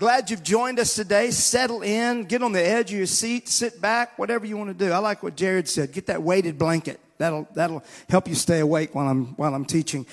Glad you've joined us today. Settle in, get on the edge of your seat, sit back, whatever you want to do. I like what Jared said. Get that weighted blanket. That'll, that'll help you stay awake while I'm, while I'm teaching.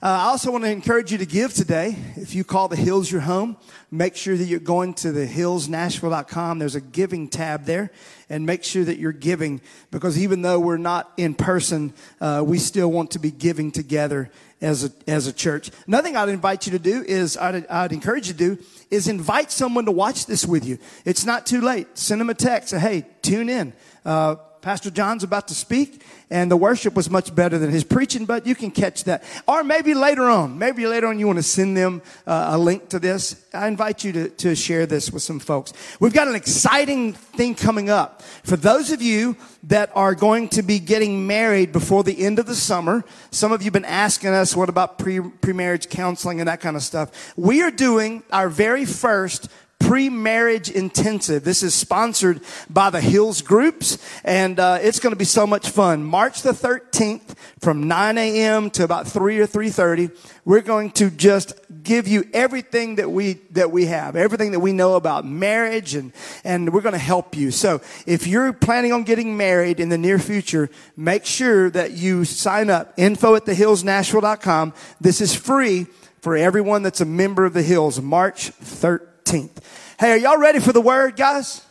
Uh, I also want to encourage you to give today. If you call the Hills your home, make sure that you're going to the hillsnashville.com. There's a giving tab there and make sure that you're giving because even though we're not in person, uh, we still want to be giving together as a, as a church. Another thing I'd invite you to do is, I'd, I'd encourage you to do is invite someone to watch this with you. It's not too late. Send them a text. Say, hey, tune in. Uh, Pastor John's about to speak, and the worship was much better than his preaching, but you can catch that. Or maybe later on, maybe later on you want to send them uh, a link to this. I invite you to, to share this with some folks. We've got an exciting thing coming up. For those of you that are going to be getting married before the end of the summer, some of you have been asking us, what about pre, pre-marriage counseling and that kind of stuff? We are doing our very first pre-marriage intensive. This is sponsored by the Hills Groups, and uh, it's going to be so much fun. March the 13th, from 9 a.m. to about 3 or 3:30, we're going to just give you everything that we that we have, everything that we know about marriage, and and we're going to help you. So if you're planning on getting married in the near future, make sure that you sign up. Info at thehillsnashville.com. This is free for everyone that's a member of the Hills. March 13th. 13th. Hey, are y'all ready for the word, guys?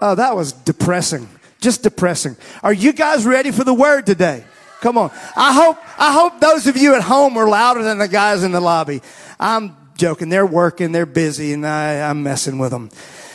Oh, that was depressing. Just depressing. Are you guys ready for the word today? Come on. I hope, I hope those of you at home are louder than the guys in the lobby. I'm joking. They're working. They're busy and I, I'm messing with them.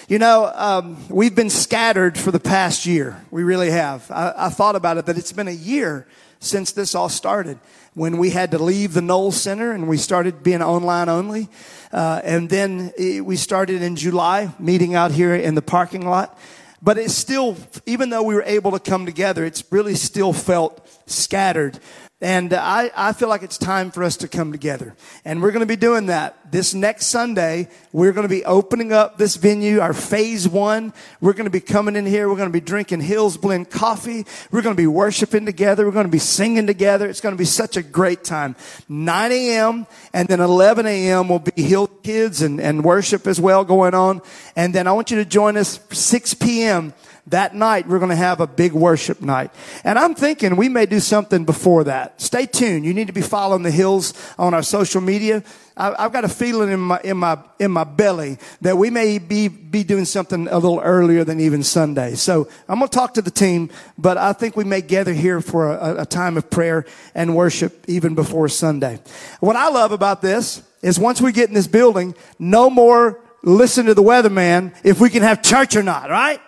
You know, um, we've been scattered for the past year. We really have. I, I thought about it that it's been a year since this all started when we had to leave the Knoll Center and we started being online only. Uh, and then we started in July, meeting out here in the parking lot. But it's still, even though we were able to come together, it's really still felt scattered. And I, I feel like it's time for us to come together. And we're going to be doing that this next Sunday. We're going to be opening up this venue, our phase one. We're going to be coming in here. We're going to be drinking Hills Blend coffee. We're going to be worshiping together. We're going to be singing together. It's going to be such a great time. 9 a.m. and then 11 a.m. will be Hill Kids and, and worship as well going on. And then I want you to join us 6 p.m that night we're going to have a big worship night. And I'm thinking we may do something before that. Stay tuned. You need to be following the hills on our social media. I've got a feeling in my, in my, in my belly that we may be, be doing something a little earlier than even Sunday. So I'm going to talk to the team, but I think we may gather here for a, a time of prayer and worship even before Sunday. What I love about this is once we get in this building, no more listen to the weatherman if we can have church or not, right?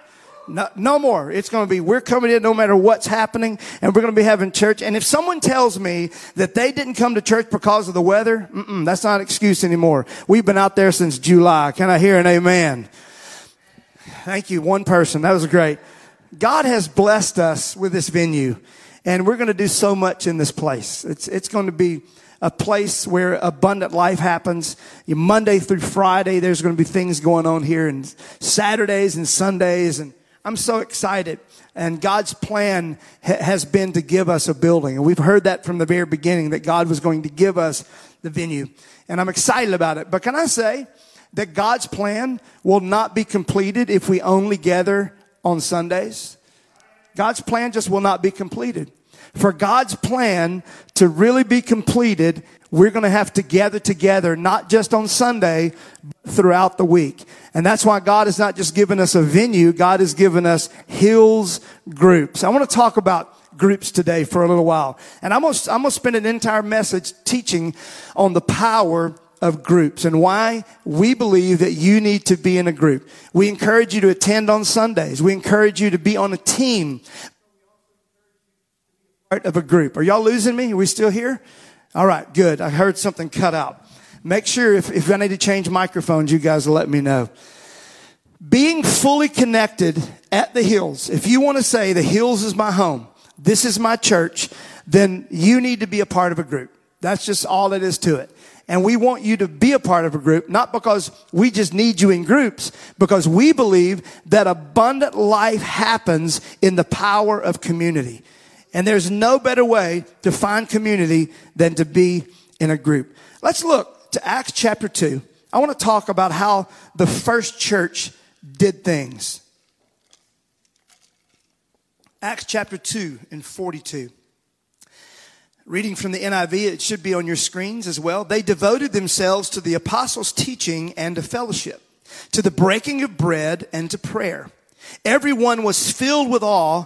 No, no more. It's going to be, we're coming in no matter what's happening and we're going to be having church. And if someone tells me that they didn't come to church because of the weather, that's not an excuse anymore. We've been out there since July. Can I hear an amen? Thank you. One person. That was great. God has blessed us with this venue and we're going to do so much in this place. It's, it's going to be, a place where abundant life happens. Monday through Friday, there's going to be things going on here, and Saturdays and Sundays, and I'm so excited. And God's plan ha- has been to give us a building. And we've heard that from the very beginning that God was going to give us the venue. And I'm excited about it. But can I say that God's plan will not be completed if we only gather on Sundays? God's plan just will not be completed. For God's plan to really be completed, we're going to have to gather together, not just on Sunday, but throughout the week. And that's why God has not just given us a venue, God has given us hills groups. I want to talk about groups today for a little while. And I'm going to, I'm going to spend an entire message teaching on the power of groups and why we believe that you need to be in a group. We encourage you to attend on Sundays. We encourage you to be on a team part of a group. Are y'all losing me? Are we still here? All right, good. I heard something cut out. Make sure if, if I need to change microphones, you guys let me know. Being fully connected at the hills, if you want to say the hills is my home, this is my church, then you need to be a part of a group. That's just all it is to it. And we want you to be a part of a group, not because we just need you in groups, because we believe that abundant life happens in the power of community. And there's no better way to find community than to be in a group. Let's look to Acts chapter 2. I want to talk about how the first church did things. Acts chapter 2 and 42. Reading from the NIV, it should be on your screens as well. They devoted themselves to the apostles' teaching and to fellowship, to the breaking of bread and to prayer. Everyone was filled with awe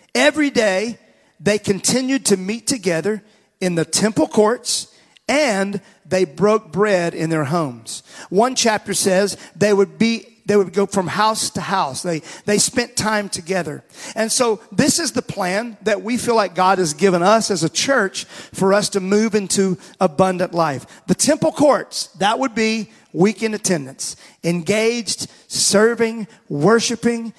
Every day they continued to meet together in the temple courts and they broke bread in their homes. One chapter says they would be they would go from house to house. They, they spent time together. And so this is the plan that we feel like God has given us as a church for us to move into abundant life. The temple courts, that would be week in attendance, engaged, serving, worshiping,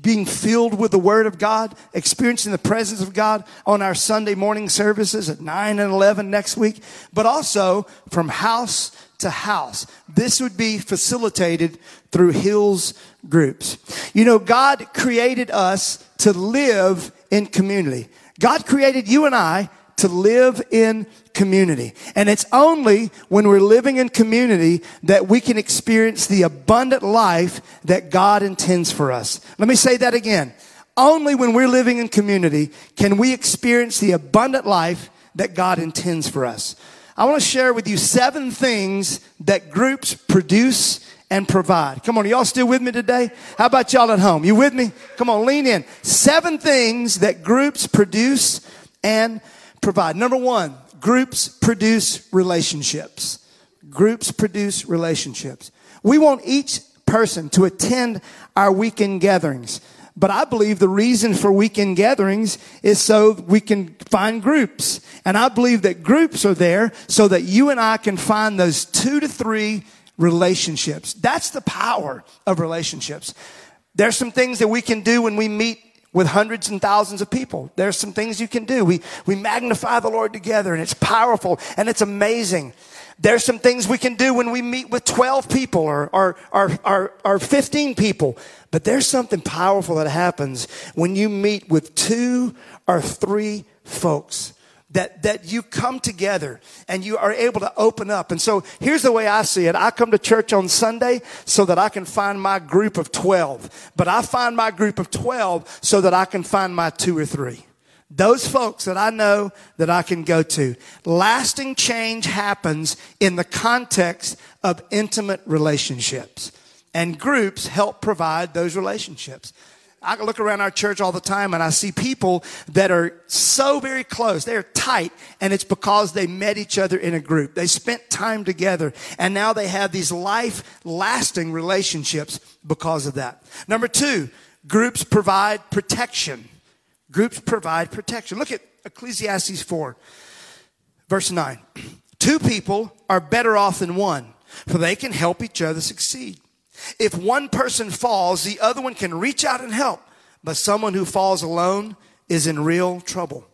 being filled with the Word of God, experiencing the presence of God on our Sunday morning services at 9 and 11 next week, but also from house to house. This would be facilitated through Hills groups. You know, God created us to live in community. God created you and I to live in community. And it's only when we're living in community that we can experience the abundant life that God intends for us. Let me say that again. Only when we're living in community can we experience the abundant life that God intends for us. I want to share with you seven things that groups produce and provide. Come on, y'all still with me today? How about y'all at home? You with me? Come on, lean in. Seven things that groups produce and provide. Number one, groups produce relationships. Groups produce relationships. We want each person to attend our weekend gatherings. But I believe the reason for weekend gatherings is so we can find groups. And I believe that groups are there so that you and I can find those two to three relationships. That's the power of relationships. There's some things that we can do when we meet with hundreds and thousands of people. There's some things you can do. We, we magnify the Lord together and it's powerful and it's amazing. There's some things we can do when we meet with 12 people or, or, or, or, or 15 people. But there's something powerful that happens when you meet with two or three folks that, that you come together and you are able to open up. And so here's the way I see it. I come to church on Sunday so that I can find my group of 12, but I find my group of 12 so that I can find my two or three. Those folks that I know that I can go to. Lasting change happens in the context of intimate relationships. And groups help provide those relationships. I look around our church all the time and I see people that are so very close. They're tight and it's because they met each other in a group. They spent time together and now they have these life lasting relationships because of that. Number two, groups provide protection. Groups provide protection. Look at Ecclesiastes 4 verse 9. Two people are better off than one for they can help each other succeed. If one person falls, the other one can reach out and help. But someone who falls alone is in real trouble.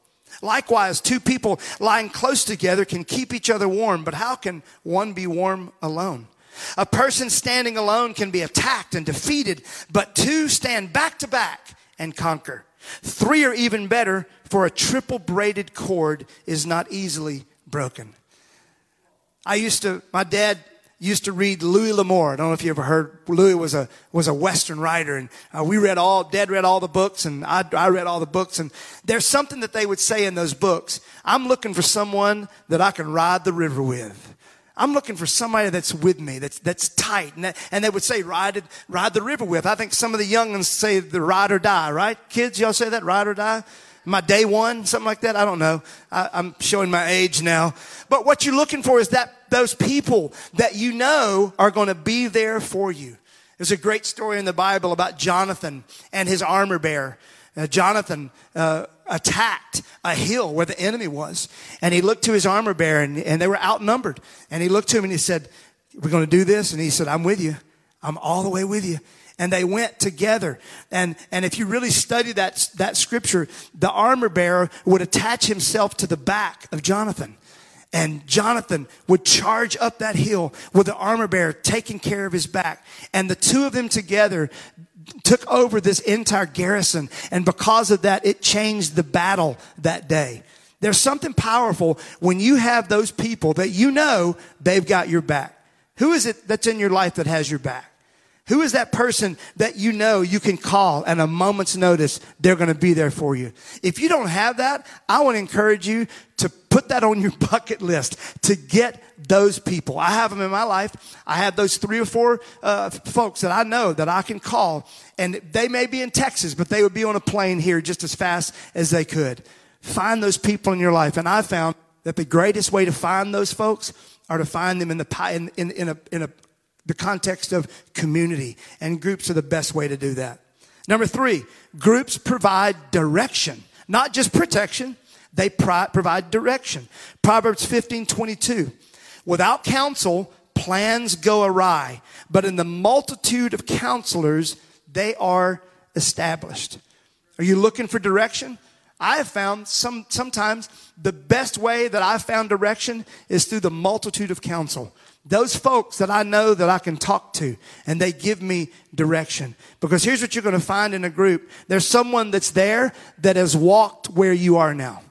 Likewise, two people lying close together can keep each other warm, but how can one be warm alone? A person standing alone can be attacked and defeated, but two stand back to back and conquer. Three are even better, for a triple braided cord is not easily broken. I used to, my dad used to read Louis L'Amour. I don't know if you ever heard. Louis was a was a Western writer, and uh, we read all. Dad read all the books, and I, I read all the books. And there's something that they would say in those books. I'm looking for someone that I can ride the river with. I'm looking for somebody that's with me, that's that's tight, and that, and they would say ride ride the river with. I think some of the young ones say the ride or die, right? Kids, y'all say that ride or die my day one, something like that. I don't know. I, am showing my age now. But what you're looking for is that those people that you know are going to be there for you. There's a great story in the Bible about Jonathan and his armor bearer. Uh, Jonathan uh, attacked a hill where the enemy was, and he looked to his armor bearer, and, and they were outnumbered. And he looked to him and he said, we're going to do this. And he said, I'm with you. I'm all the way with you. And they went together. And, and if you really study that, that scripture, the armor bearer would attach himself to the back of Jonathan. And Jonathan would charge up that hill with the armor bearer taking care of his back. And the two of them together took over this entire garrison. And because of that, it changed the battle that day. There's something powerful when you have those people that you know they've got your back. Who is it that's in your life that has your back? Who is that person that you know you can call and a moment's notice they're going to be there for you? If you don't have that, I want to encourage you to put that on your bucket list to get those people. I have them in my life. I have those three or four uh, folks that I know that I can call, and they may be in Texas, but they would be on a plane here just as fast as they could. Find those people in your life. And I found that the greatest way to find those folks are to find them in the in, in, in, a, in a, the context of community. And groups are the best way to do that. Number three, groups provide direction, not just protection. They pro- provide direction. Proverbs 15, 22. Without counsel, plans go awry, but in the multitude of counselors, they are established. Are you looking for direction? I have found some, sometimes the best way that I've found direction is through the multitude of counsel. Those folks that I know that I can talk to and they give me direction. Because here's what you're going to find in a group. There's someone that's there that has walked where you are now.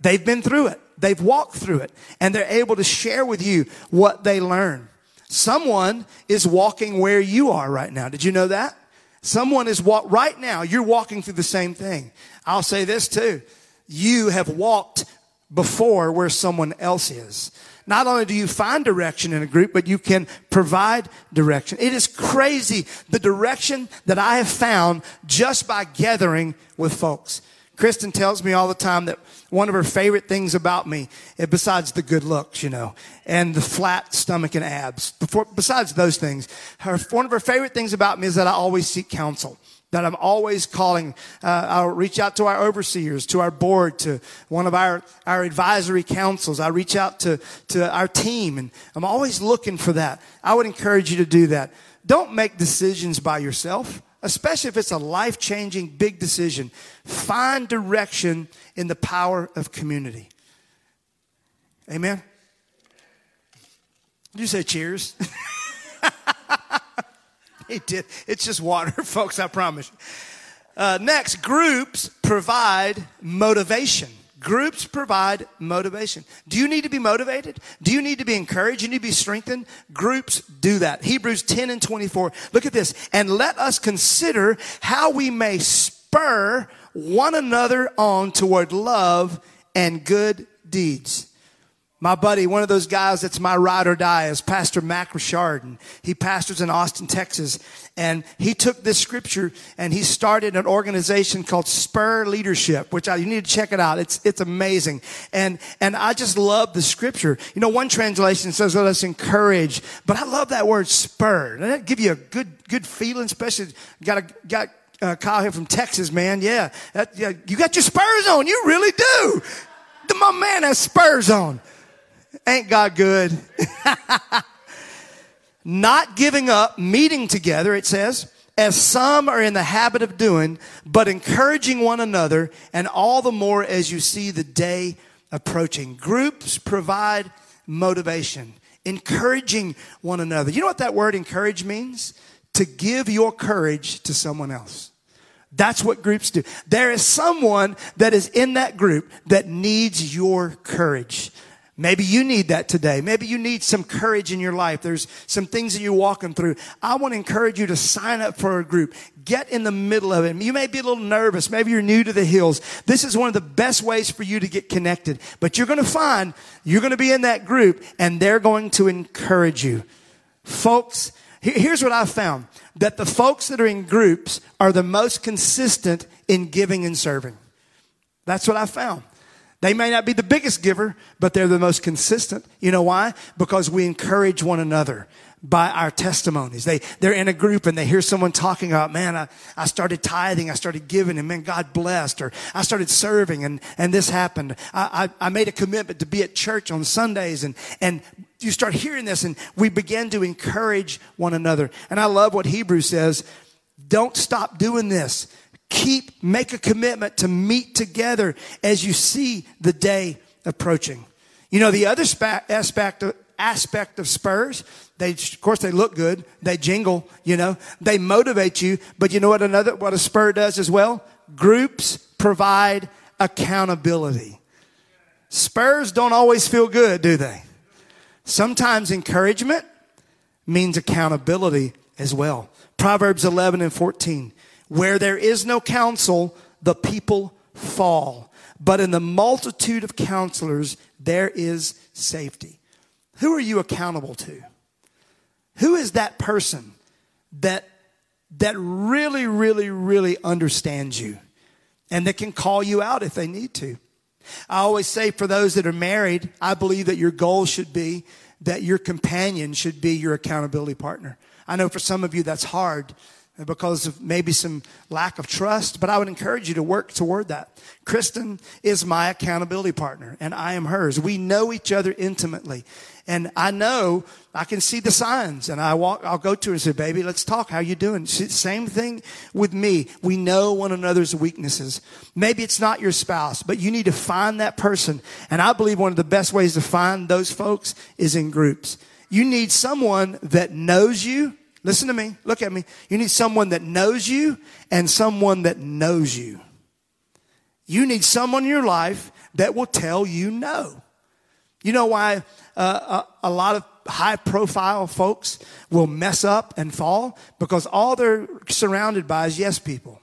They've been through it. They've walked through it and they're able to share with you what they learn. Someone is walking where you are right now. Did you know that? Someone is walk right now. You're walking through the same thing. I'll say this too. You have walked before where someone else is. Not only do you find direction in a group, but you can provide direction. It is crazy the direction that I have found just by gathering with folks. Kristen tells me all the time that one of her favorite things about me, eh, besides the good looks, you know, and the flat stomach and abs, before, besides those things, her, one of her favorite things about me is that I always seek counsel. That I'm always calling. Uh, I'll reach out to our overseers, to our board, to one of our, our advisory councils. I reach out to, to our team, and I'm always looking for that. I would encourage you to do that. Don't make decisions by yourself especially if it's a life changing big decision. Find direction in the power of community. Amen? Did you say cheers? he did. It's just water, folks, I promise. Uh, next, groups provide motivation. Groups provide motivation. Do you need to be motivated? Do you need to be encouraged? You need to be strengthened? Groups do that. Hebrews 10 and 24. Look at this. And let us consider how we may spur one another on toward love and good deeds. My buddy, one of those guys that's my ride or die is Pastor Mac Richard. And he pastors in Austin, Texas. And he took this scripture and he started an organization called Spur Leadership, which I, you need to check it out. It's, it's amazing. And, and I just love the scripture. You know, one translation says, let us encourage, but I love that word spur. Doesn't that give you a good, good feeling, especially got a, got, uh, Kyle here from Texas, man. Yeah, that, yeah, you got your spurs on. You really do. My man has spurs on. Ain't God good? Not giving up, meeting together, it says, as some are in the habit of doing, but encouraging one another, and all the more as you see the day approaching. Groups provide motivation, encouraging one another. You know what that word encourage means? To give your courage to someone else. That's what groups do. There is someone that is in that group that needs your courage. Maybe you need that today. Maybe you need some courage in your life. There's some things that you're walking through. I want to encourage you to sign up for a group. Get in the middle of it. You may be a little nervous. Maybe you're new to the hills. This is one of the best ways for you to get connected. But you're going to find you're going to be in that group and they're going to encourage you. Folks, here's what I've found. That the folks that are in groups are the most consistent in giving and serving. That's what I found. They may not be the biggest giver, but they're the most consistent. You know why? Because we encourage one another by our testimonies. They, they're in a group and they hear someone talking about, man, I, I started tithing, I started giving, and man, God blessed, or I started serving and, and this happened. I, I, I made a commitment to be at church on Sundays and, and you start hearing this and we begin to encourage one another. And I love what Hebrews says. Don't stop doing this. Keep, make a commitment to meet together as you see the day approaching. You know, the other aspect of, aspect of Spurs, they, of course, they look good. They jingle, you know, they motivate you. But you know what another, what a Spur does as well? Groups provide accountability. Spurs don't always feel good, do they? Sometimes encouragement means accountability as well. Proverbs 11 and 14. Where there is no counsel, the people fall. But in the multitude of counselors, there is safety. Who are you accountable to? Who is that person that, that really, really, really understands you and that can call you out if they need to? I always say for those that are married, I believe that your goal should be that your companion should be your accountability partner. I know for some of you that's hard because of maybe some lack of trust, but I would encourage you to work toward that. Kristen is my accountability partner and I am hers. We know each other intimately. And I know I can see the signs and I walk, I'll go to her and say, baby, let's talk. How you doing? Same thing with me. We know one another's weaknesses. Maybe it's not your spouse, but you need to find that person. And I believe one of the best ways to find those folks is in groups. You need someone that knows you Listen to me. Look at me. You need someone that knows you and someone that knows you. You need someone in your life that will tell you no. You know why uh, a, a lot of high profile folks will mess up and fall? Because all they're surrounded by is yes people.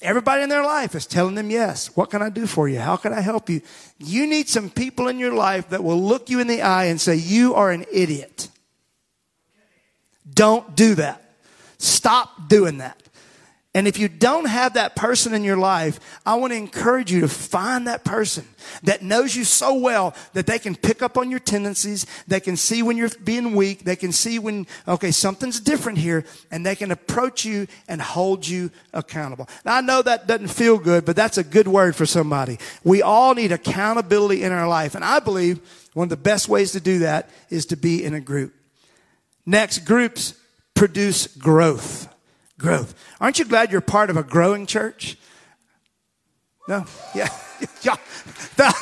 Everybody in their life is telling them yes. What can I do for you? How can I help you? You need some people in your life that will look you in the eye and say, You are an idiot. Don't do that. Stop doing that. And if you don't have that person in your life, I want to encourage you to find that person that knows you so well that they can pick up on your tendencies. They can see when you're being weak. They can see when, okay, something's different here and they can approach you and hold you accountable. Now I know that doesn't feel good, but that's a good word for somebody. We all need accountability in our life. And I believe one of the best ways to do that is to be in a group. Next, groups produce growth. Growth. Aren't you glad you're part of a growing church? No? Yeah. yeah.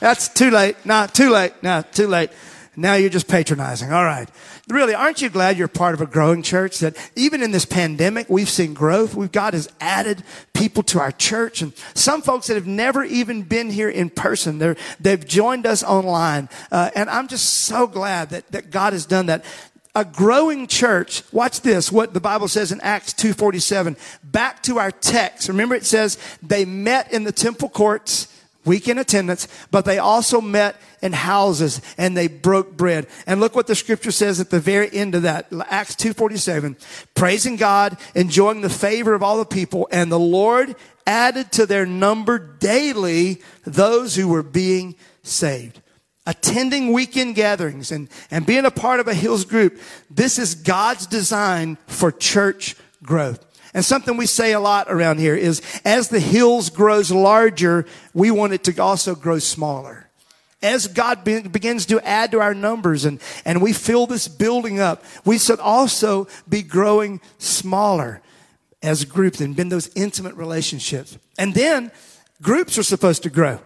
That's too late. No, too late. No, too late. Now you're just patronizing. All right. Really, aren't you glad you're part of a growing church that even in this pandemic, we've seen growth? We've, God has added people to our church and some folks that have never even been here in person. They're, they've joined us online. Uh, and I'm just so glad that, that God has done that a growing church. Watch this what the bible says in acts 2.47 back to our text. Remember it says they met in the temple courts week in attendance but they also met in houses and they broke bread. And look what the scripture says at the very end of that. Acts 2.47 praising god enjoying the favor of all the people and the lord added to their number daily those who were being saved attending weekend gatherings and, and being a part of a Hills group, this is God's design for church growth. And something we say a lot around here is as the hills grows larger, we want it to also grow smaller. As God be, begins to add to our numbers and, and we fill this building up, we should also be growing smaller as groups and in those intimate relationships. And then groups are supposed to grow.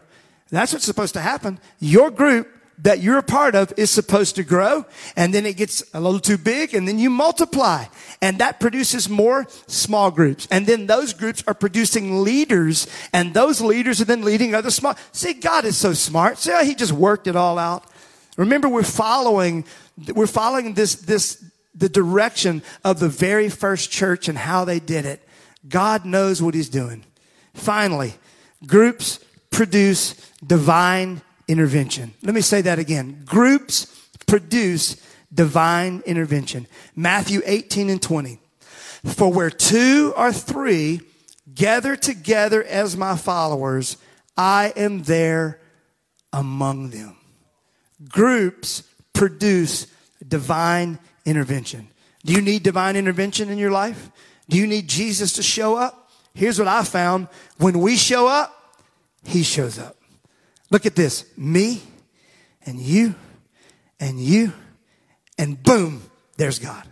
That's what's supposed to happen. Your group that you're a part of is supposed to grow and then it gets a little too big and then you multiply and that produces more small groups. And then those groups are producing leaders and those leaders are then leading other small. See god is so smart. See how he just worked it all out? Remember we're following we're following this this the direction of the very first church and how they did it. God knows what he's doing. Finally groups produce divine intervention. Let me say that again. Groups produce divine intervention. Matthew 18 and 20. For where two or three gather together as my followers, I am there among them. Groups produce divine intervention. Do you need divine intervention in your life? Do you need Jesus to show up? Here's what I found. When we show up, he shows up. Look at this. Me and you and you, and boom, there's God.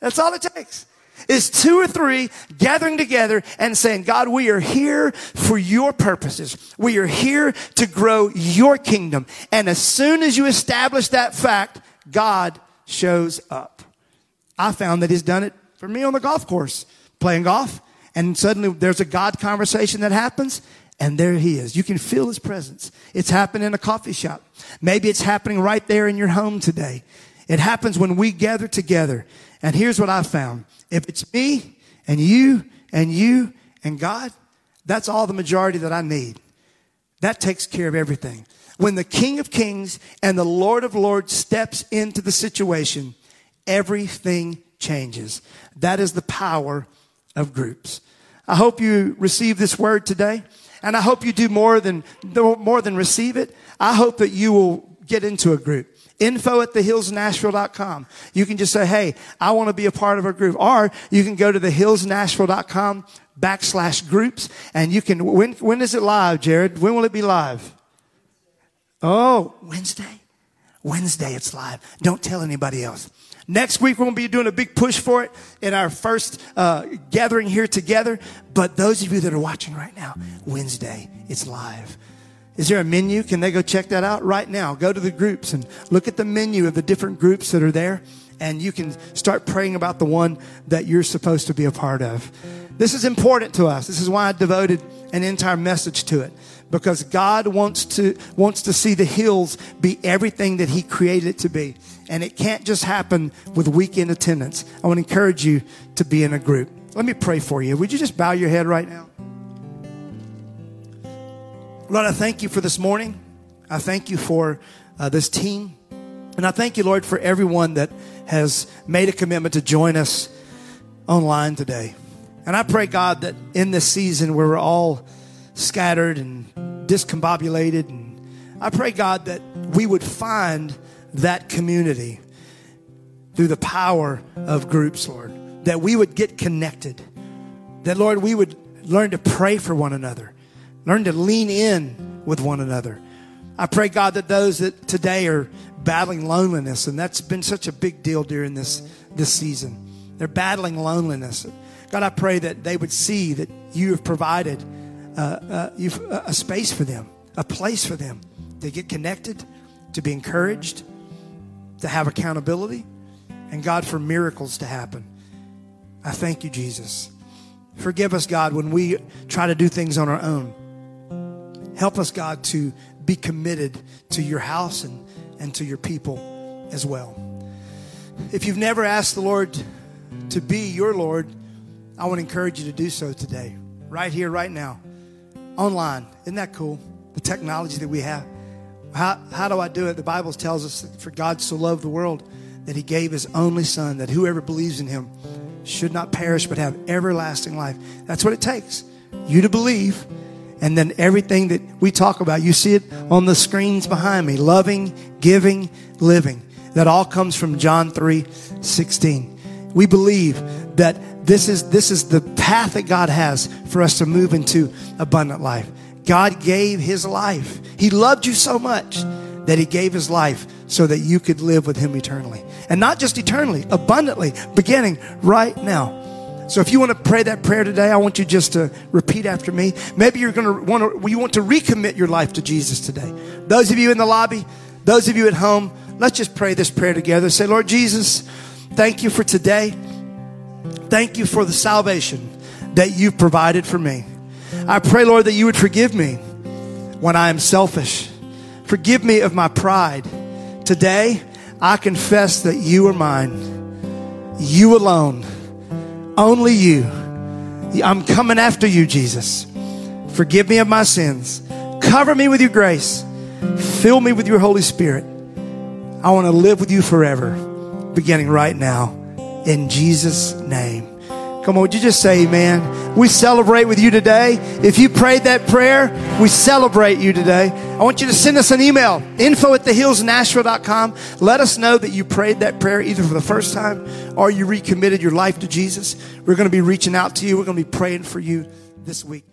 That's all it takes. Is two or three gathering together and saying, God, we are here for your purposes. We are here to grow your kingdom. And as soon as you establish that fact, God shows up. I found that he's done it for me on the golf course, playing golf. And suddenly there's a God conversation that happens and there he is. You can feel his presence. It's happening in a coffee shop. Maybe it's happening right there in your home today. It happens when we gather together. And here's what I found. If it's me and you and you and God, that's all the majority that I need. That takes care of everything. When the King of Kings and the Lord of Lords steps into the situation, everything changes. That is the power of groups. I hope you receive this word today. And I hope you do more than, more than receive it. I hope that you will get into a group. Info at thehillsnashville.com. You can just say, Hey, I want to be a part of a group. Or you can go to thehillsnashville.com backslash groups and you can, when, when is it live, Jared? When will it be live? Oh, Wednesday? Wednesday it's live. Don't tell anybody else. Next week, we're going to be doing a big push for it in our first uh, gathering here together. But those of you that are watching right now, Wednesday, it's live. Is there a menu? Can they go check that out right now? Go to the groups and look at the menu of the different groups that are there, and you can start praying about the one that you're supposed to be a part of. This is important to us. This is why I devoted an entire message to it because God wants to wants to see the hills be everything that he created it to be. And it can't just happen with weekend attendance. I want to encourage you to be in a group. Let me pray for you. Would you just bow your head right now? Lord, I thank you for this morning. I thank you for uh, this team. And I thank you, Lord, for everyone that has made a commitment to join us online today. And I pray, God, that in this season where we're all scattered and discombobulated, and I pray, God, that we would find that community through the power of groups, Lord. That we would get connected. That, Lord, we would learn to pray for one another, learn to lean in with one another. I pray, God, that those that today are battling loneliness, and that's been such a big deal during this, this season. They're battling loneliness. God, I pray that they would see that you have provided uh, uh, you've, uh, a space for them, a place for them to get connected, to be encouraged, to have accountability, and God, for miracles to happen. I thank you, Jesus. Forgive us, God, when we try to do things on our own. Help us, God, to be committed to your house and, and to your people as well. If you've never asked the Lord to be your Lord, I want to encourage you to do so today, right here, right now, online. Isn't that cool? The technology that we have. How, how do I do it? The Bible tells us that for God so loved the world that he gave his only son, that whoever believes in him should not perish but have everlasting life. That's what it takes. You to believe, and then everything that we talk about, you see it on the screens behind me loving, giving, living. That all comes from John 3 16. We believe that this is, this is the path that God has for us to move into abundant life. God gave his life. He loved you so much that he gave his life so that you could live with him eternally. And not just eternally, abundantly, beginning right now. So if you want to pray that prayer today, I want you just to repeat after me. Maybe you're going to want to, you want to recommit your life to Jesus today. Those of you in the lobby, those of you at home, let's just pray this prayer together. Say, Lord Jesus, thank you for today. Thank you for the salvation that you've provided for me. I pray, Lord, that you would forgive me when I am selfish. Forgive me of my pride. Today, I confess that you are mine. You alone. Only you. I'm coming after you, Jesus. Forgive me of my sins. Cover me with your grace. Fill me with your Holy Spirit. I want to live with you forever, beginning right now. In Jesus' name. Come on, would you just say amen? We celebrate with you today. If you prayed that prayer, we celebrate you today. I want you to send us an email, info at thehillsnashville.com. Let us know that you prayed that prayer either for the first time or you recommitted your life to Jesus. We're going to be reaching out to you. We're going to be praying for you this week.